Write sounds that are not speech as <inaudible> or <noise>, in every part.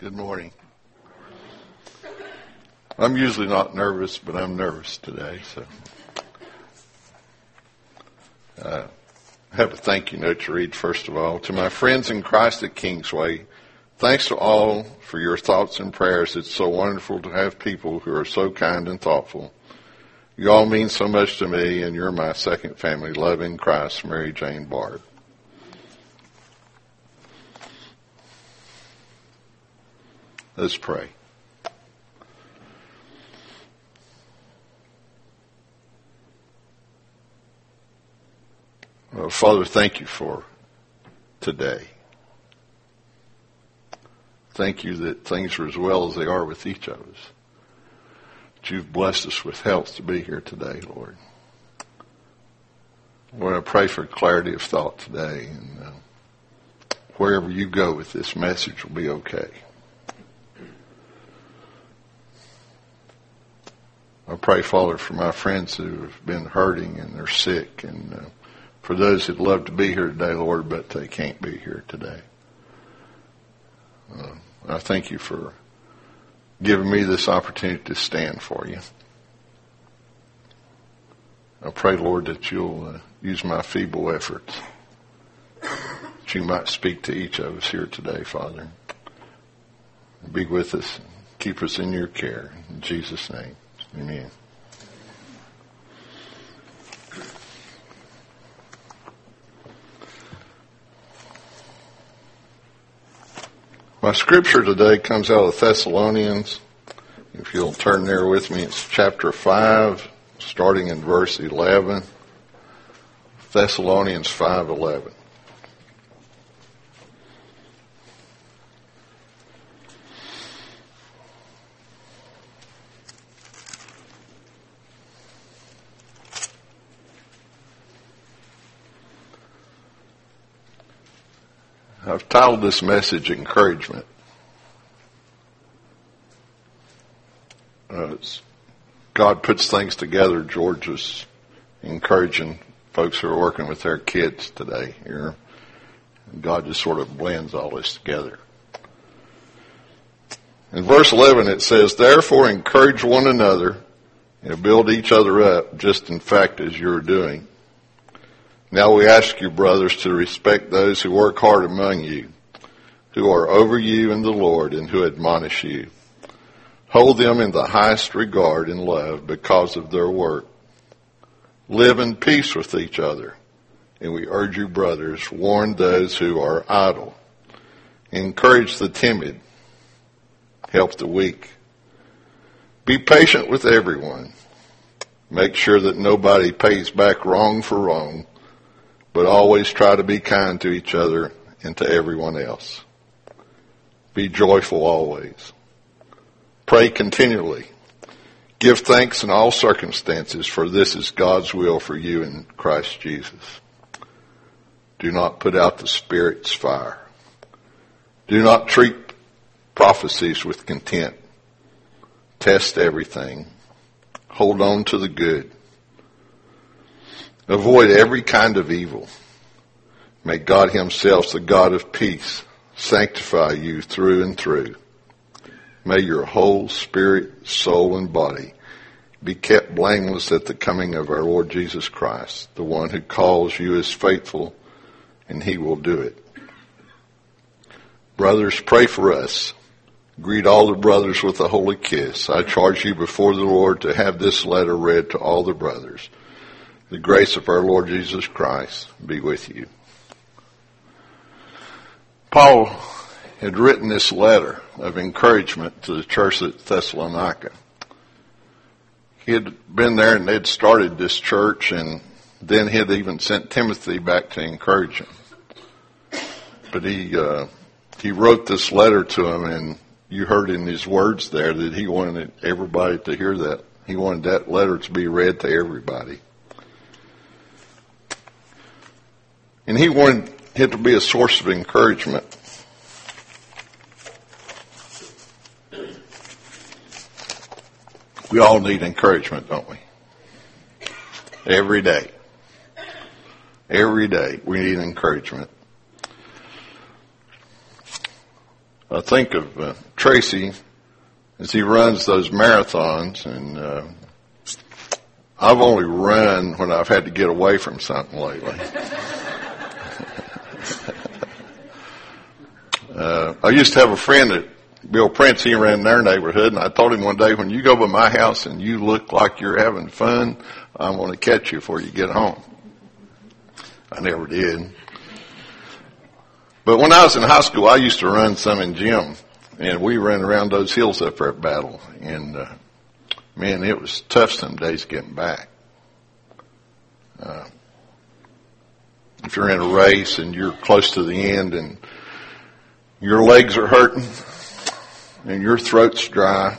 Good morning. I'm usually not nervous, but I'm nervous today, so. Uh, I have a thank you note to read, first of all. To my friends in Christ at Kingsway, thanks to all for your thoughts and prayers. It's so wonderful to have people who are so kind and thoughtful. You all mean so much to me, and you're my second family. Love in Christ, Mary Jane Bard. Let's pray. Well, Father, thank you for today. Thank you that things are as well as they are with each of us. That you've blessed us with health to be here today, Lord. Lord, I pray for clarity of thought today, and uh, wherever you go with this message will be okay. I pray, Father, for my friends who have been hurting and they're sick, and uh, for those that love to be here today, Lord, but they can't be here today. Uh, I thank you for giving me this opportunity to stand for you. I pray, Lord, that you'll uh, use my feeble efforts, that you might speak to each of us here today, Father. Be with us, keep us in your care. In Jesus' name. Amen. My scripture today comes out of Thessalonians. If you'll turn there with me, it's chapter 5, starting in verse 11. Thessalonians 5:11. I've titled this message Encouragement. Uh, God puts things together. George was encouraging folks who are working with their kids today here. God just sort of blends all this together. In verse 11 it says, Therefore encourage one another and build each other up, just in fact as you're doing. Now we ask you, brothers, to respect those who work hard among you, who are over you in the Lord and who admonish you. Hold them in the highest regard and love because of their work. Live in peace with each other. And we urge you, brothers, warn those who are idle. Encourage the timid. Help the weak. Be patient with everyone. Make sure that nobody pays back wrong for wrong but always try to be kind to each other and to everyone else. Be joyful always. Pray continually. Give thanks in all circumstances, for this is God's will for you in Christ Jesus. Do not put out the Spirit's fire. Do not treat prophecies with contempt. Test everything. Hold on to the good. Avoid every kind of evil. May God himself, the God of peace, sanctify you through and through. May your whole spirit, soul, and body be kept blameless at the coming of our Lord Jesus Christ. The one who calls you is faithful, and he will do it. Brothers, pray for us. Greet all the brothers with a holy kiss. I charge you before the Lord to have this letter read to all the brothers. The grace of our Lord Jesus Christ be with you. Paul had written this letter of encouragement to the church at Thessalonica. He had been there and they'd started this church and then he had even sent Timothy back to encourage him. But he, uh, he wrote this letter to him and you heard in his words there that he wanted everybody to hear that. He wanted that letter to be read to everybody. And he wanted it to be a source of encouragement. We all need encouragement, don't we? Every day. Every day we need encouragement. I think of uh, Tracy as he runs those marathons, and uh, I've only run when I've had to get away from something lately. Uh, I used to have a friend that Bill Prince, he ran in their neighborhood, and I told him one day, when you go by my house and you look like you're having fun, I'm going to catch you before you get home. I never did. But when I was in high school, I used to run some in gym, and we ran around those hills up there at Battle, and uh, man, it was tough some days getting back. Uh, if you're in a race and you're close to the end and your legs are hurting and your throat's dry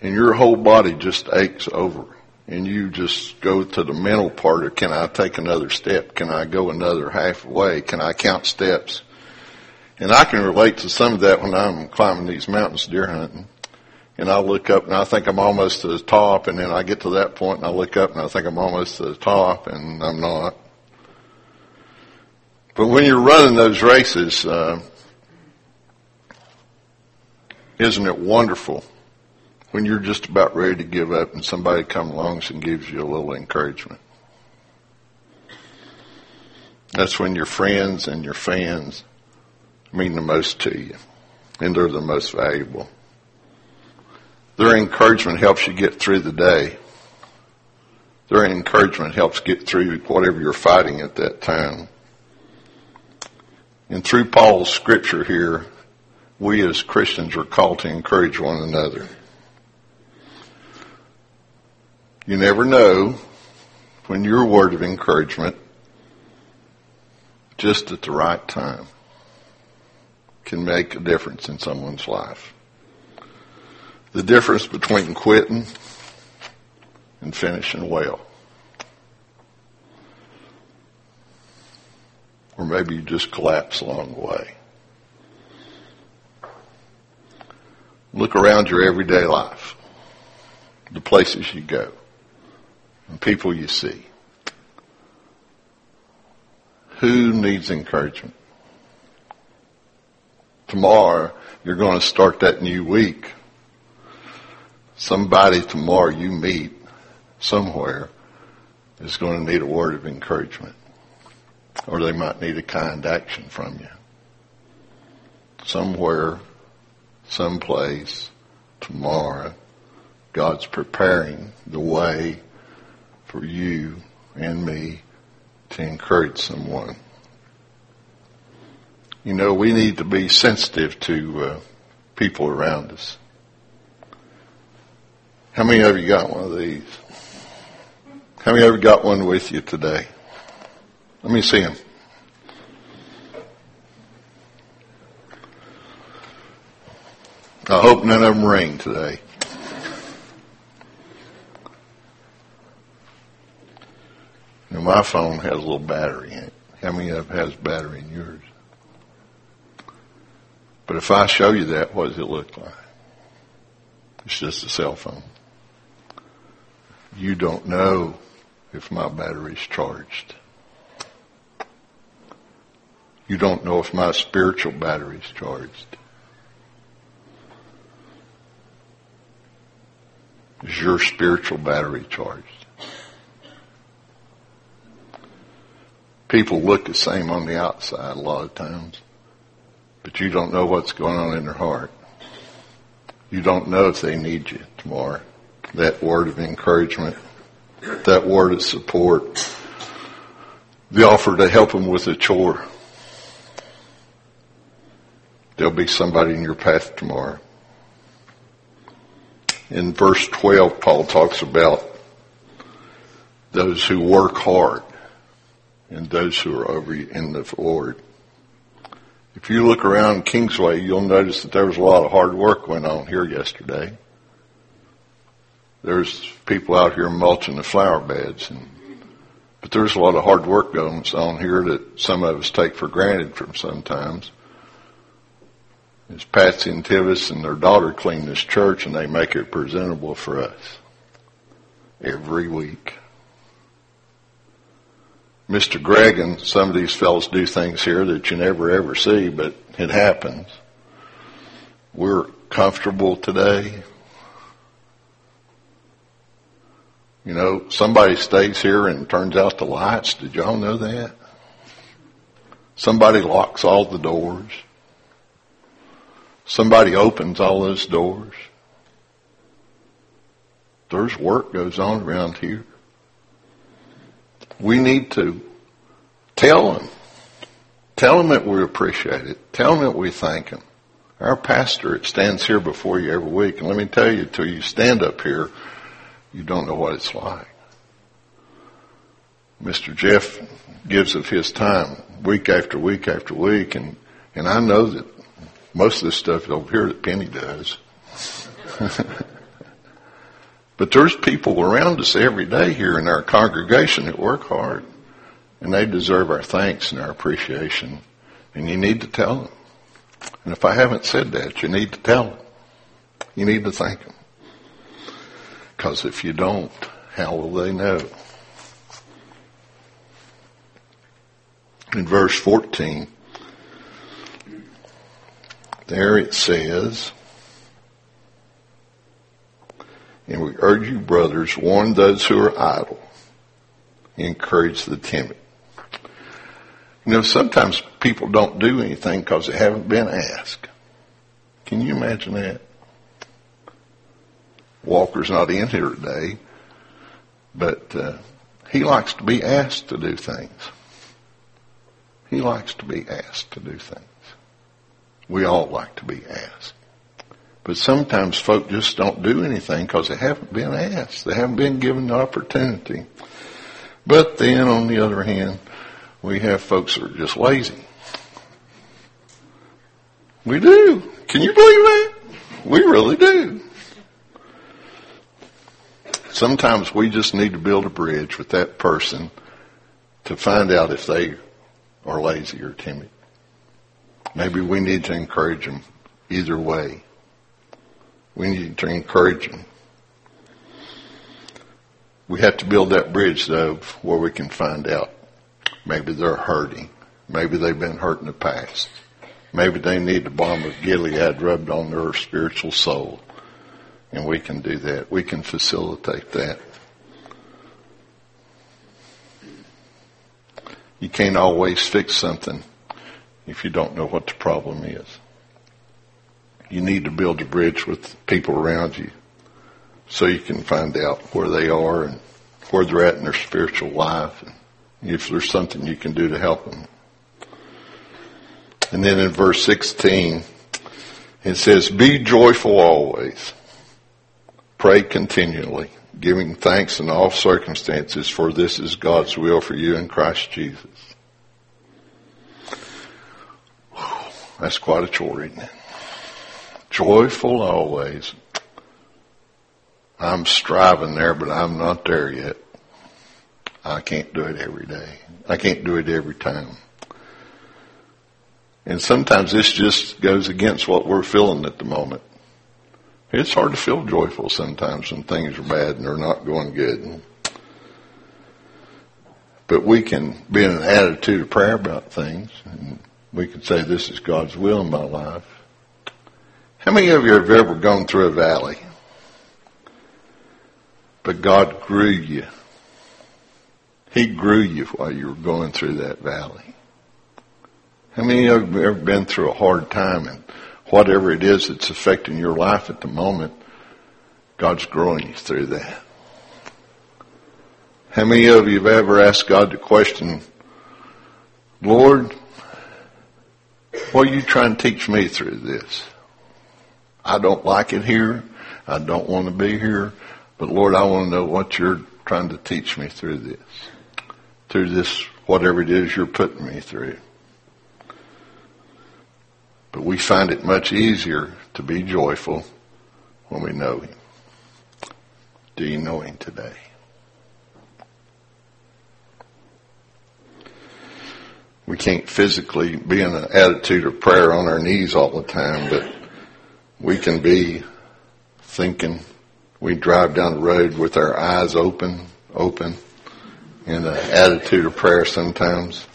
and your whole body just aches over and you just go to the mental part of can I take another step? Can I go another halfway? Can I count steps? And I can relate to some of that when I'm climbing these mountains deer hunting. And I look up and I think I'm almost to the top and then I get to that point and I look up and I think I'm almost to the top and I'm not. But when you're running those races, uh, isn't it wonderful when you're just about ready to give up and somebody comes along and gives you a little encouragement? That's when your friends and your fans mean the most to you, and they're the most valuable. Their encouragement helps you get through the day. Their encouragement helps get through whatever you're fighting at that time. And through Paul's scripture here, we as Christians are called to encourage one another. You never know when your word of encouragement, just at the right time, can make a difference in someone's life. The difference between quitting and finishing well. Or maybe you just collapse along the way. Look around your everyday life, the places you go, and people you see. Who needs encouragement? Tomorrow, you're going to start that new week. Somebody tomorrow you meet somewhere is going to need a word of encouragement or they might need a kind action from you. Somewhere, someplace, tomorrow, God's preparing the way for you and me to encourage someone. You know, we need to be sensitive to uh, people around us. How many of you got one of these? How many of you got one with you today? Let me see him. I hope none of them ring today. My phone has a little battery in it. How many of has battery in yours? But if I show you that, what does it look like? It's just a cell phone. You don't know if my battery's charged. You don't know if my spiritual battery's charged. Is your spiritual battery charged? People look the same on the outside a lot of times, but you don't know what's going on in their heart. You don't know if they need you tomorrow. That word of encouragement, that word of support, the offer to help them with a chore. There'll be somebody in your path tomorrow. In verse 12, Paul talks about those who work hard and those who are over in the Lord. If you look around Kingsway, you'll notice that there was a lot of hard work went on here yesterday. There's people out here mulching the flower beds and but there's a lot of hard work going on here that some of us take for granted from sometimes. It's Patsy and Tivis and their daughter clean this church and they make it presentable for us every week. Mr. Gregg and some of these fellows do things here that you never ever see, but it happens. We're comfortable today. You know, somebody stays here and turns out the lights. Did y'all know that? Somebody locks all the doors. Somebody opens all those doors. There's work goes on around here. We need to tell them. Tell them that we appreciate it. Tell them that we thank them. Our pastor it stands here before you every week, and let me tell you, till you stand up here, you don't know what it's like. Mr. Jeff gives of his time week after week after week, and and I know that most of this stuff over here that Penny does. <laughs> but there's people around us every day here in our congregation that work hard, and they deserve our thanks and our appreciation. And you need to tell them. And if I haven't said that, you need to tell them. You need to thank them. Because if you don't, how will they know? In verse 14, there it says, and we urge you, brothers, warn those who are idle, encourage the timid. You know, sometimes people don't do anything because they haven't been asked. Can you imagine that? Walker's not in here today, but uh, he likes to be asked to do things. He likes to be asked to do things. We all like to be asked. But sometimes folk just don't do anything because they haven't been asked. They haven't been given the opportunity. But then on the other hand, we have folks that are just lazy. We do. Can you believe that? We really do. Sometimes we just need to build a bridge with that person to find out if they are lazy or timid. Maybe we need to encourage them either way. We need to encourage them. We have to build that bridge though where we can find out Maybe they're hurting. Maybe they've been hurt in the past. Maybe they need the balm of Gilead rubbed on their spiritual soul. And we can do that. We can facilitate that. You can't always fix something if you don't know what the problem is. You need to build a bridge with people around you so you can find out where they are and where they're at in their spiritual life and if there's something you can do to help them. And then in verse 16, it says, Be joyful always. Pray continually, giving thanks in all circumstances, for this is God's will for you in Christ Jesus. That's quite a chore, isn't it? Joyful always. I'm striving there, but I'm not there yet. I can't do it every day. I can't do it every time. And sometimes this just goes against what we're feeling at the moment. It's hard to feel joyful sometimes when things are bad and they're not going good. But we can be in an attitude of prayer about things and we can say this is God's will in my life. How many of you have ever gone through a valley? But God grew you he grew you while you were going through that valley. How many of you have ever been through a hard time and whatever it is that's affecting your life at the moment, God's growing you through that? How many of you have ever asked God the question, Lord, what are you trying to teach me through this? I don't like it here. I don't want to be here. But Lord, I want to know what you're trying to teach me through this through this, whatever it is you're putting me through. But we find it much easier to be joyful when we know Him. Do you know Him today? We can't physically be in an attitude of prayer on our knees all the time, but we can be thinking. We drive down the road with our eyes open, open, in an attitude of prayer sometimes.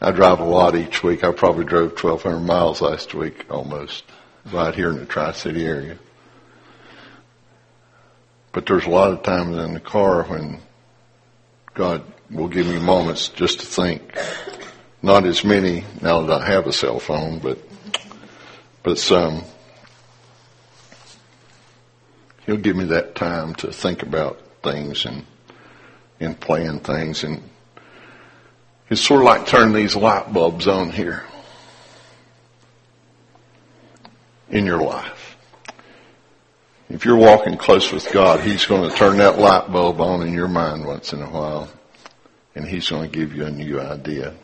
I drive a lot each week. I probably drove 1,200 miles last week almost, right here in the Tri-City area. But there's a lot of times in the car when God will give me moments just to think. Not as many now that I have a cell phone, but but some. He'll give me that time to think about things and and plan things and it's sort of like turning these light bulbs on here in your life. If you're walking close with God, He's going to turn that light bulb on in your mind once in a while, and He's going to give you a new idea.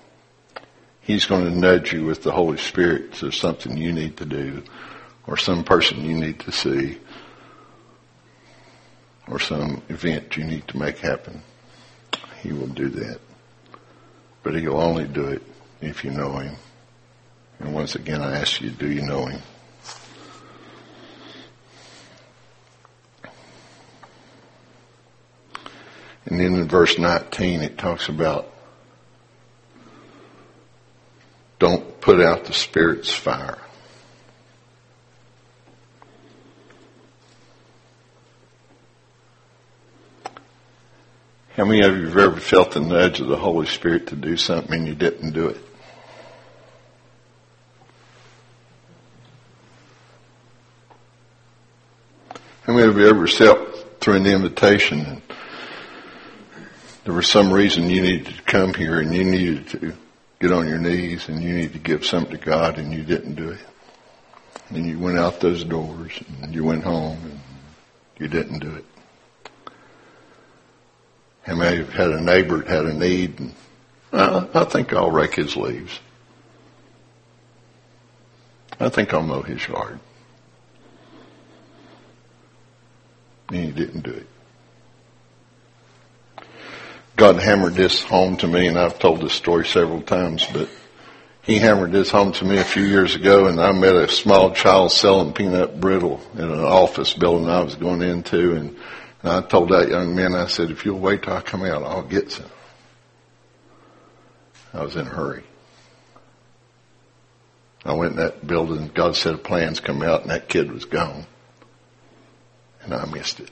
He's going to nudge you with the Holy Spirit to something you need to do, or some person you need to see, or some event you need to make happen. He will do that. But He'll only do it if you know Him. And once again, I ask you, do you know Him? And then in verse 19, it talks about don't put out the Spirit's fire. How many of you have ever felt the nudge of the Holy Spirit to do something and you didn't do it? How many of you ever felt through an invitation and there was some reason you needed to come here and you needed to get on your knees and you needed to give something to God and you didn't do it? And you went out those doors and you went home and you didn't do it. He may have had a neighbor that had a need, and well, I think I'll rake his leaves. I think I'll mow his yard. And he didn't do it. God hammered this home to me, and I've told this story several times, but he hammered this home to me a few years ago, and I met a small child selling peanut brittle in an office building I was going into, and and I told that young man, I said, if you'll wait till I come out, I'll get some. I was in a hurry. I went in that building, God said plans come out, and that kid was gone. And I missed it.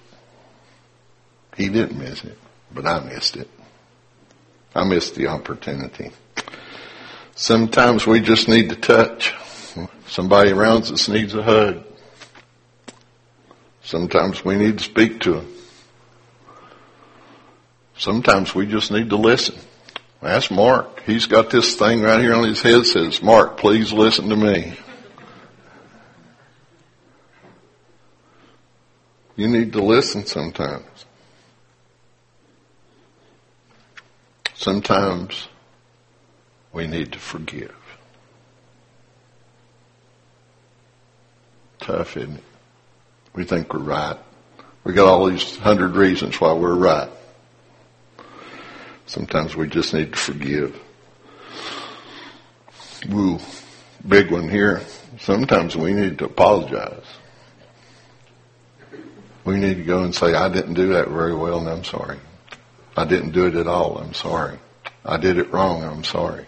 He didn't miss it, but I missed it. I missed the opportunity. Sometimes we just need to touch. Somebody around us needs a hug. Sometimes we need to speak to them. Sometimes we just need to listen. Ask Mark. He's got this thing right here on his head says, Mark, please listen to me. You need to listen sometimes. Sometimes we need to forgive. Tough, isn't it? We think we're right. We got all these hundred reasons why we're right. Sometimes we just need to forgive. Woo, big one here. Sometimes we need to apologize. We need to go and say, I didn't do that very well and I'm sorry. I didn't do it at all. I'm sorry. I did it wrong. I'm sorry.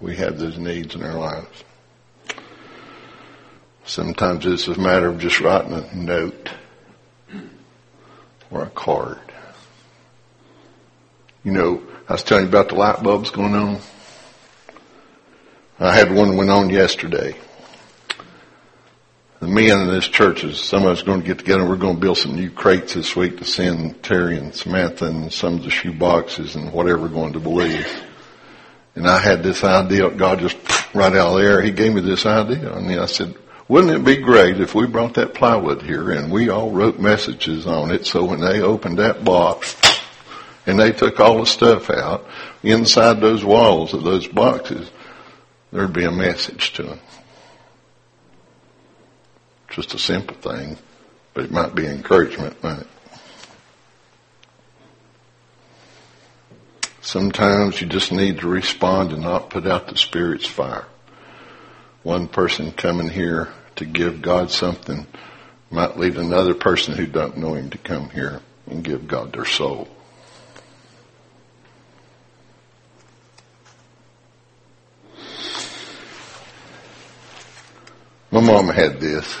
We have those needs in our lives. Sometimes it's a matter of just writing a note or a card. You know, I was telling you about the light bulbs going on. I had one went on yesterday. The men in this church is some of us going to get together. and We're going to build some new crates this week to send Terry and Samantha and some of the shoe boxes and whatever we're going to believe. And I had this idea. God just right out of there. He gave me this idea. And then I said, wouldn't it be great if we brought that plywood here and we all wrote messages on it so when they opened that box, and they took all the stuff out inside those walls of those boxes, there'd be a message to them. Just a simple thing, but it might be encouragement? Sometimes you just need to respond and not put out the Spirit's fire. One person coming here to give God something might lead another person who doesn't know Him to come here and give God their soul. My mom had this,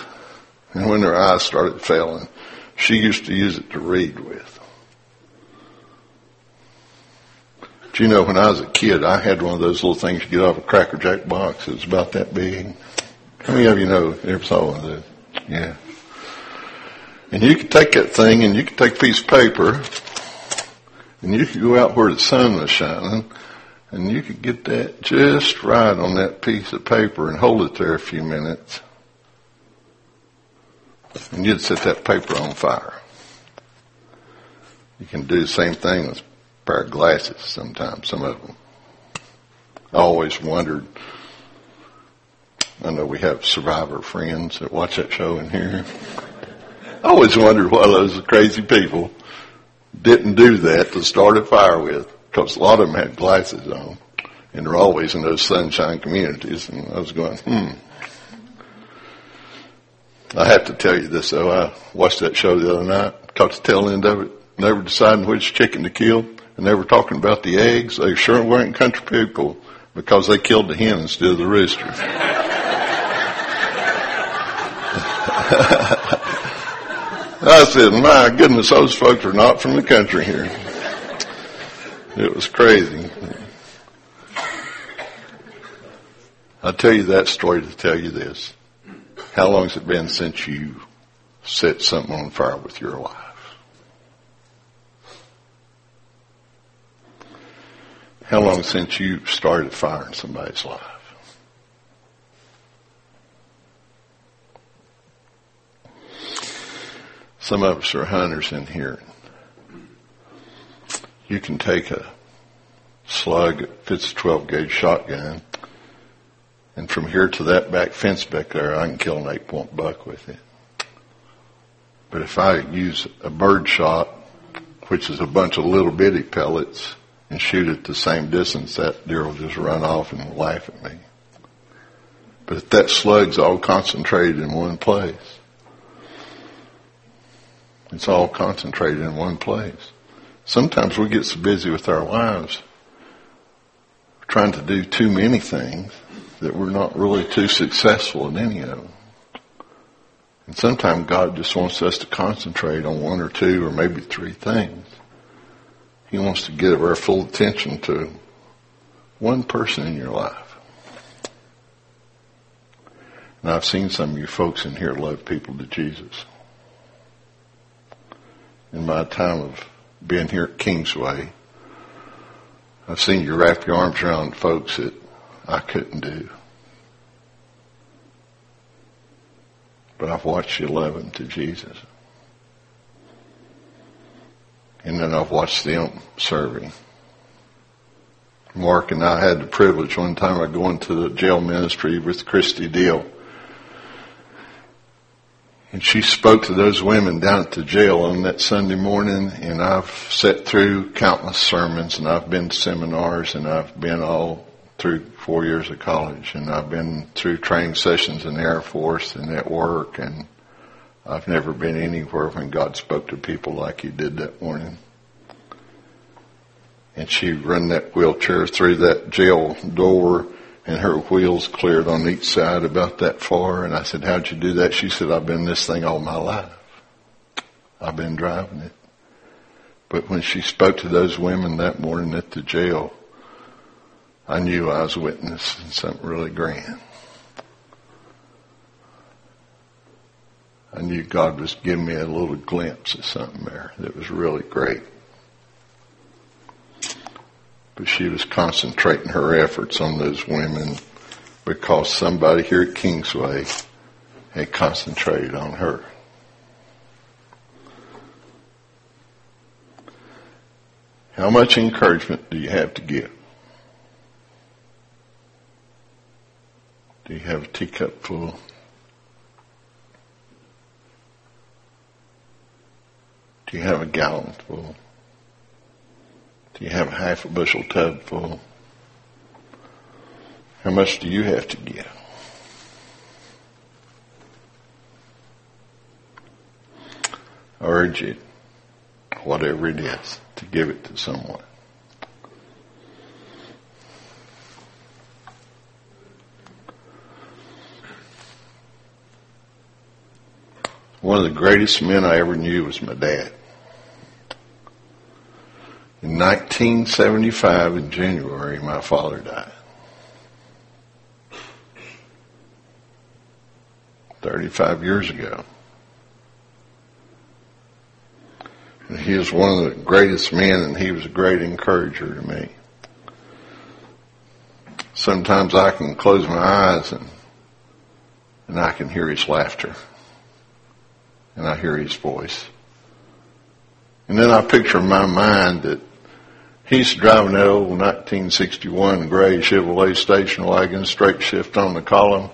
and when her eyes started failing, she used to use it to read with. Do you know when I was a kid, I had one of those little things you get off a Cracker Jack box. It was about that big. How many of you know ever saw one of those? Yeah. And you could take that thing and you could take a piece of paper and you could go out where the sun was shining and you could get that just right on that piece of paper and hold it there a few minutes. And you'd set that paper on fire. You can do the same thing with a pair of glasses sometimes, some of them. I always wondered, I know we have survivor friends that watch that show in here. I always wondered why those crazy people didn't do that to start a fire with, because a lot of them had glasses on, and they're always in those sunshine communities. And I was going, hmm. I have to tell you this though. I watched that show the other night, caught the tail end of it. Never deciding which chicken to kill, and they were talking about the eggs. They sure weren't country people because they killed the hen instead of the rooster. <laughs> I said, my goodness, those folks are not from the country here. It was crazy. I tell you that story to tell you this. How long has it been since you set something on fire with your life? How long since you started fire in somebody's life? Some of us are hunters in here. You can take a slug fits a 12 gauge shotgun and from here to that back fence back there, I can kill an eight point buck with it. But if I use a bird shot, which is a bunch of little bitty pellets, and shoot at the same distance, that deer will just run off and laugh at me. But if that slug's all concentrated in one place, it's all concentrated in one place. Sometimes we get so busy with our lives trying to do too many things that we're not really too successful in any of them. And sometimes God just wants us to concentrate on one or two or maybe three things. He wants to give our full attention to one person in your life. And I've seen some of you folks in here love people to Jesus in my time of being here at Kingsway, I've seen you wrap your arms around folks that I couldn't do. But I've watched you love them to Jesus. And then I've watched them serving. Mark and I had the privilege one time of going to the jail ministry with Christy Deal. And she spoke to those women down at the jail on that Sunday morning, and I've sat through countless sermons, and I've been to seminars, and I've been all through four years of college, and I've been through training sessions in the Air Force and at work, and I've never been anywhere when God spoke to people like He did that morning. And she run that wheelchair through that jail door and her wheels cleared on each side about that far. And I said, how'd you do that? She said, I've been this thing all my life. I've been driving it. But when she spoke to those women that morning at the jail, I knew I was witnessing something really grand. I knew God was giving me a little glimpse of something there that was really great. But she was concentrating her efforts on those women because somebody here at Kingsway had concentrated on her. How much encouragement do you have to give? Do you have a teacup full? Do you have a gallon full? Do you have a half a bushel tub full? How much do you have to give? I urge you, whatever it is, to give it to someone. One of the greatest men I ever knew was my dad. In 1975, in January, my father died. 35 years ago. And he was one of the greatest men, and he was a great encourager to me. Sometimes I can close my eyes and and I can hear his laughter, and I hear his voice. And then I picture in my mind that he's driving that old 1961 gray Chevrolet station wagon, straight shift on the column,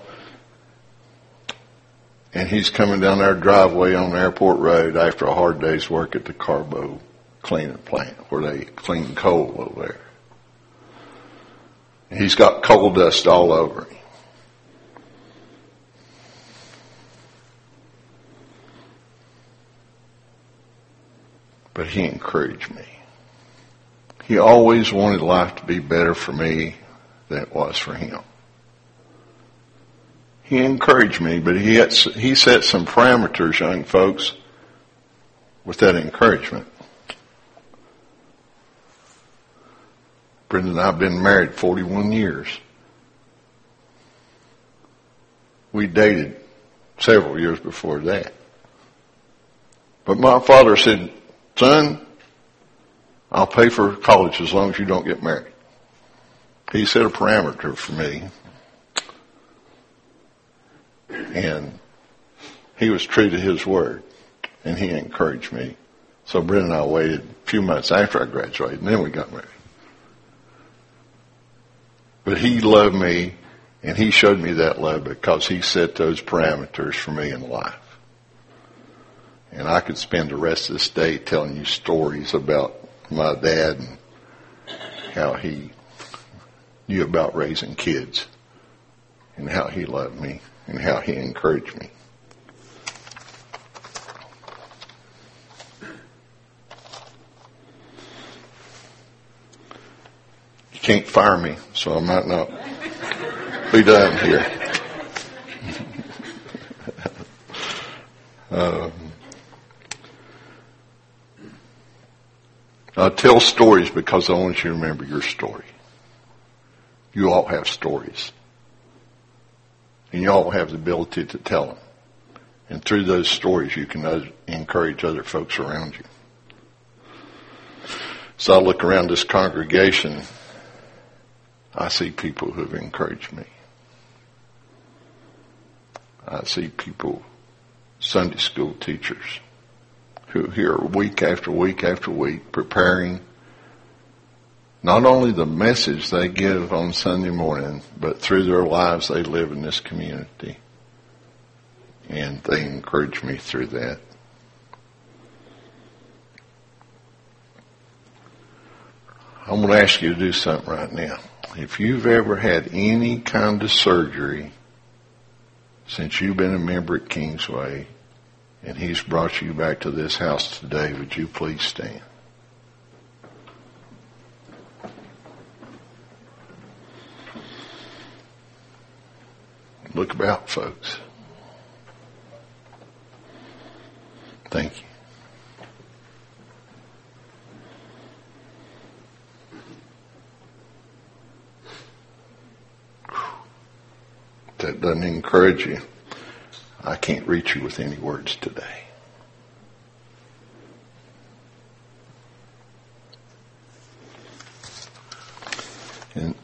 and he's coming down our driveway on airport road after a hard day's work at the Carbo cleaning plant where they clean coal over there. He's got coal dust all over him. But he encouraged me. He always wanted life to be better for me than it was for him he encouraged me, but he had, he set some parameters, young folks, with that encouragement. Brenda and I have been married 41 years. We dated several years before that. But my father said, son, I'll pay for college as long as you don't get married. He set a parameter for me and he was true to his word, and he encouraged me. So Brenda and I waited a few months after I graduated, and then we got married. But he loved me, and he showed me that love because he set those parameters for me in life. And I could spend the rest of this day telling you stories about my dad and how he knew about raising kids and how he loved me and how he encouraged me. You can't fire me, so I might not be done here. <laughs> uh, I tell stories because I want you to remember your story. You all have stories. And you all have the ability to tell them. And through those stories, you can uh, encourage other folks around you. So I look around this congregation, I see people who've encouraged me. I see people, Sunday school teachers, who here week after week after week preparing not only the message they give on Sunday morning, but through their lives they live in this community. And they encourage me through that. I'm going to ask you to do something right now. If you've ever had any kind of surgery since you've been a member at Kingsway and he's brought you back to this house today, would you please stand? Look about, folks. Thank you. that doesn't encourage you, I can't reach you with any words today. And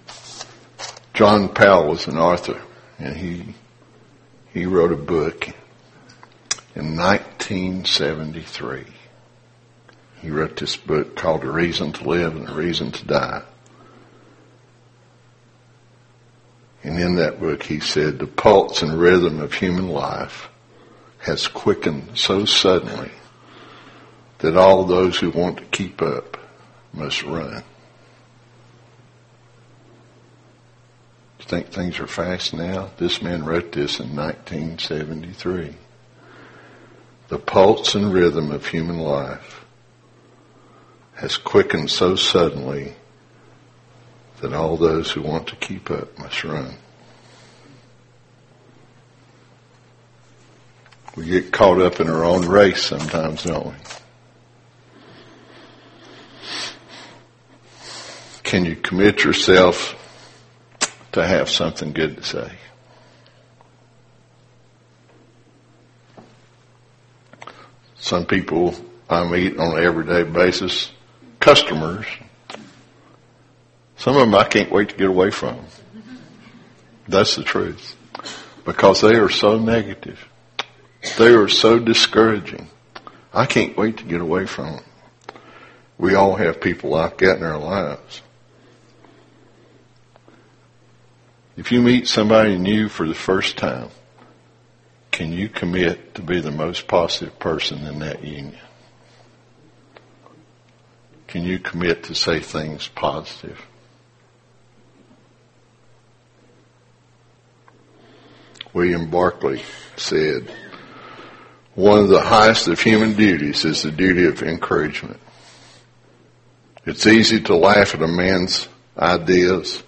John Powell was an author and he he wrote a book in 1973. He wrote this book called A Reason to Live and A Reason to Die. And in that book he said, the pulse and rhythm of human life has quickened so suddenly that all those who want to keep up must run. You think things are fast now? This man wrote this in 1973. The pulse and rhythm of human life has quickened so suddenly that all those who want to keep up must run. We get caught up in our own race sometimes, don't we? Can you commit yourself to have something good to say? Some people I meet on an everyday basis, customers, some of them I can't wait to get away from. That's the truth. Because they are so negative. They are so discouraging. I can't wait to get away from them. We all have people like that in our lives. If you meet somebody new for the first time, can you commit to be the most positive person in that union? Can you commit to say things positive? William Barclay said, one of the highest of human duties is the duty of encouragement. It's easy to laugh at a man's ideas.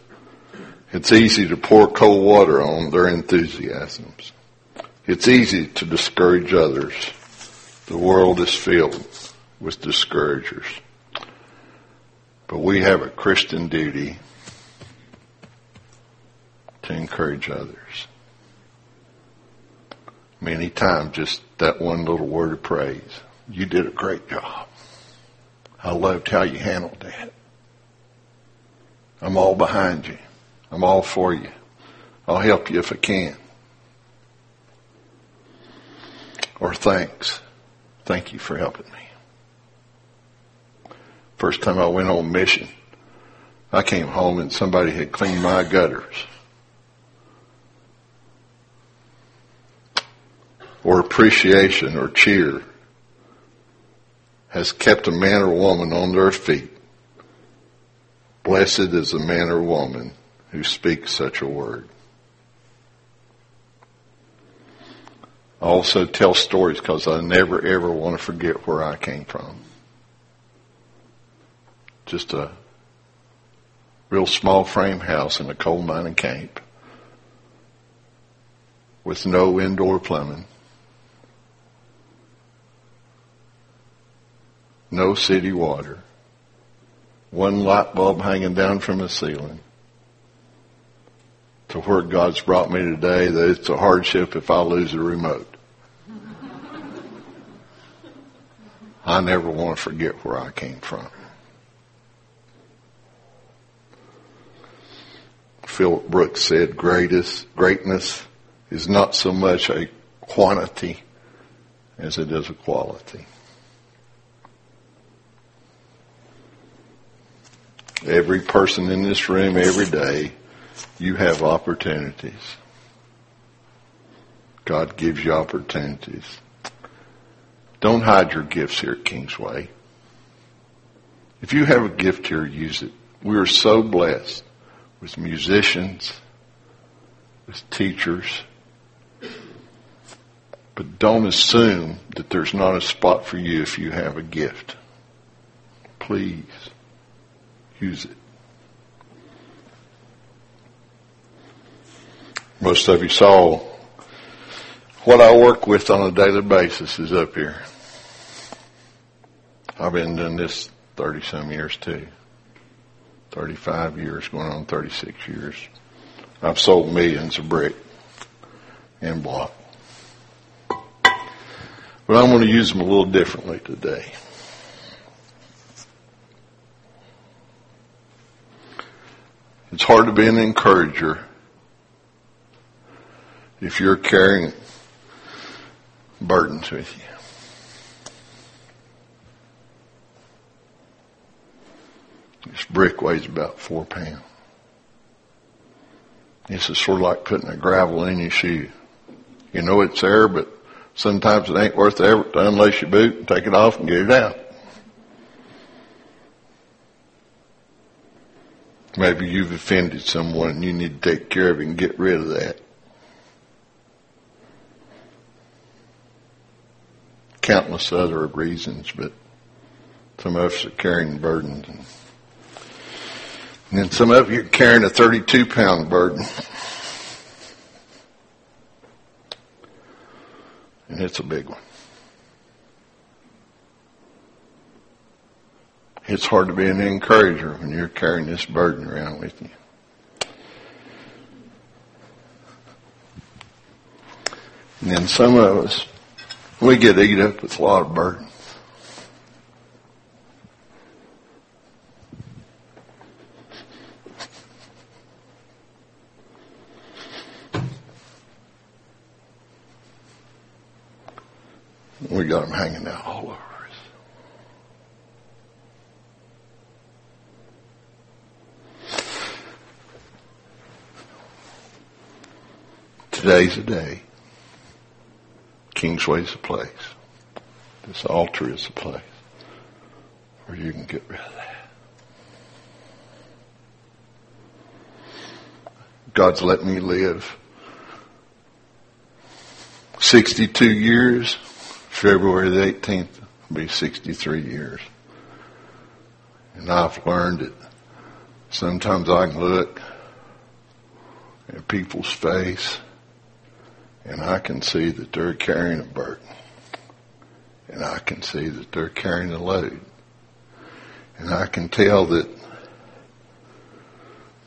It's easy to pour cold water on their enthusiasms. It's easy to discourage others. The world is filled with discouragers. But we have a Christian duty to encourage others. Many times, just that one little word of praise. You did a great job. I loved how you handled that. I'm all behind you. I'm all for you. I'll help you if I can. Or thanks. Thank you for helping me. First time I went on mission, I came home and somebody had cleaned my gutters. Or appreciation or cheer has kept a man or woman on their feet. Blessed is the man or woman who speaks such a word. I also tell stories because I never ever want to forget where I came from just a real small frame house in a coal mining camp with no indoor plumbing, no city water, one light bulb hanging down from the ceiling. To where God's brought me today, that it's a hardship if I lose the remote. I never want to forget where I came from. Philip Brooks said, greatest, greatness is not so much a quantity as it is a quality. Every person in this room, every day, you have opportunities. God gives you opportunities. Don't hide your gifts here at Kingsway. If you have a gift here, use it. We are so blessed with musicians, with teachers. But don't assume that there's not a spot for you if you have a gift. Please use it. Most of you saw what I work with on a daily basis is up here. I've been doing this 30 some years too. 35 years, going on 36 years. I've sold millions of brick and block. But I'm going to use them a little differently today. It's hard to be an encourager if you're carrying burdens with you. This brick weighs about four pounds. This is sort of like putting a gravel in your shoe. You know it's there, but sometimes it ain't worth the effort to unlace your boot and take it off and get it out. Maybe you've offended someone and you need to take care of it and get rid of that. Countless other reasons, but Some of us are carrying burdens. And, then some of you are carrying a 32 pound burden. And it's a big one. It's hard to be an encourager when you're carrying this burden around with you. And then some of us, we get eat up with a lot of burden. We got them hanging out all over us. Today's a day. Kingsway's a place. This altar is a place where you can get rid of that. God's let me live 62 years. February the 18th will be 63 years. And I've learned that sometimes I can look at people's face and I can see that they're carrying a burden. And I can see that they're carrying a load. And I can tell that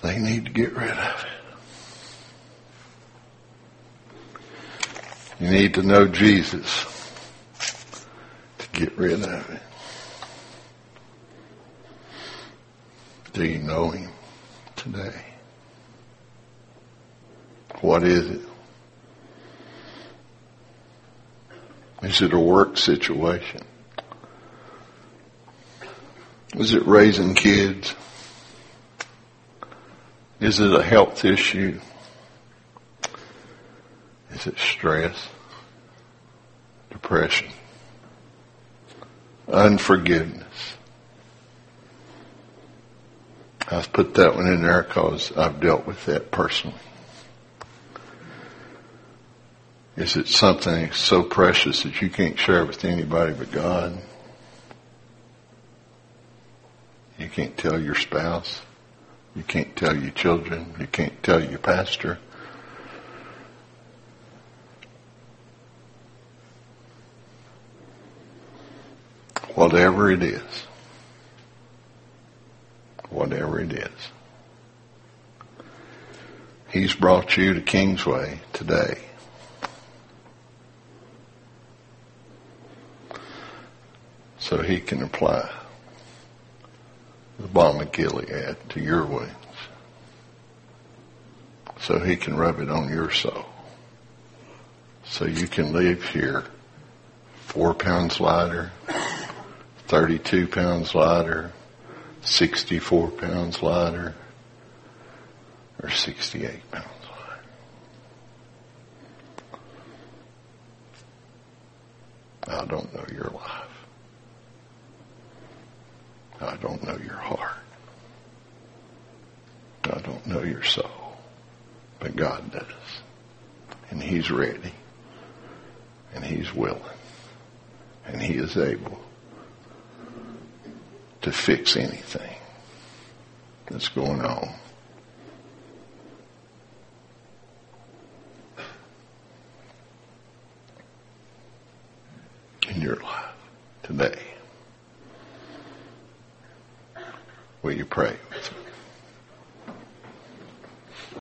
they need to get rid of it. You need to know Jesus to get rid of it. Do you know him today? What is it? Is it a work situation? Is it raising kids? Is it a health issue? Is it stress? Depression? Unforgiveness? I've put that one in there because I've dealt with that personally. Is it something so precious that you can't share with anybody but God? You can't tell your spouse. You can't tell your children. You can't tell your pastor. Whatever it is. Whatever it is. He's brought you to Kingsway today. So he can apply the balm of Gilead to your wounds. So he can rub it on your soul. So you can live here four pounds lighter, 32 pounds lighter, 64 pounds lighter, or 68 pounds lighter. I don't know your life. I don't know your heart. I don't know your soul. But God does. And He's ready. And He's willing. And He is able to fix anything that's going on. In your life today. Will you pray?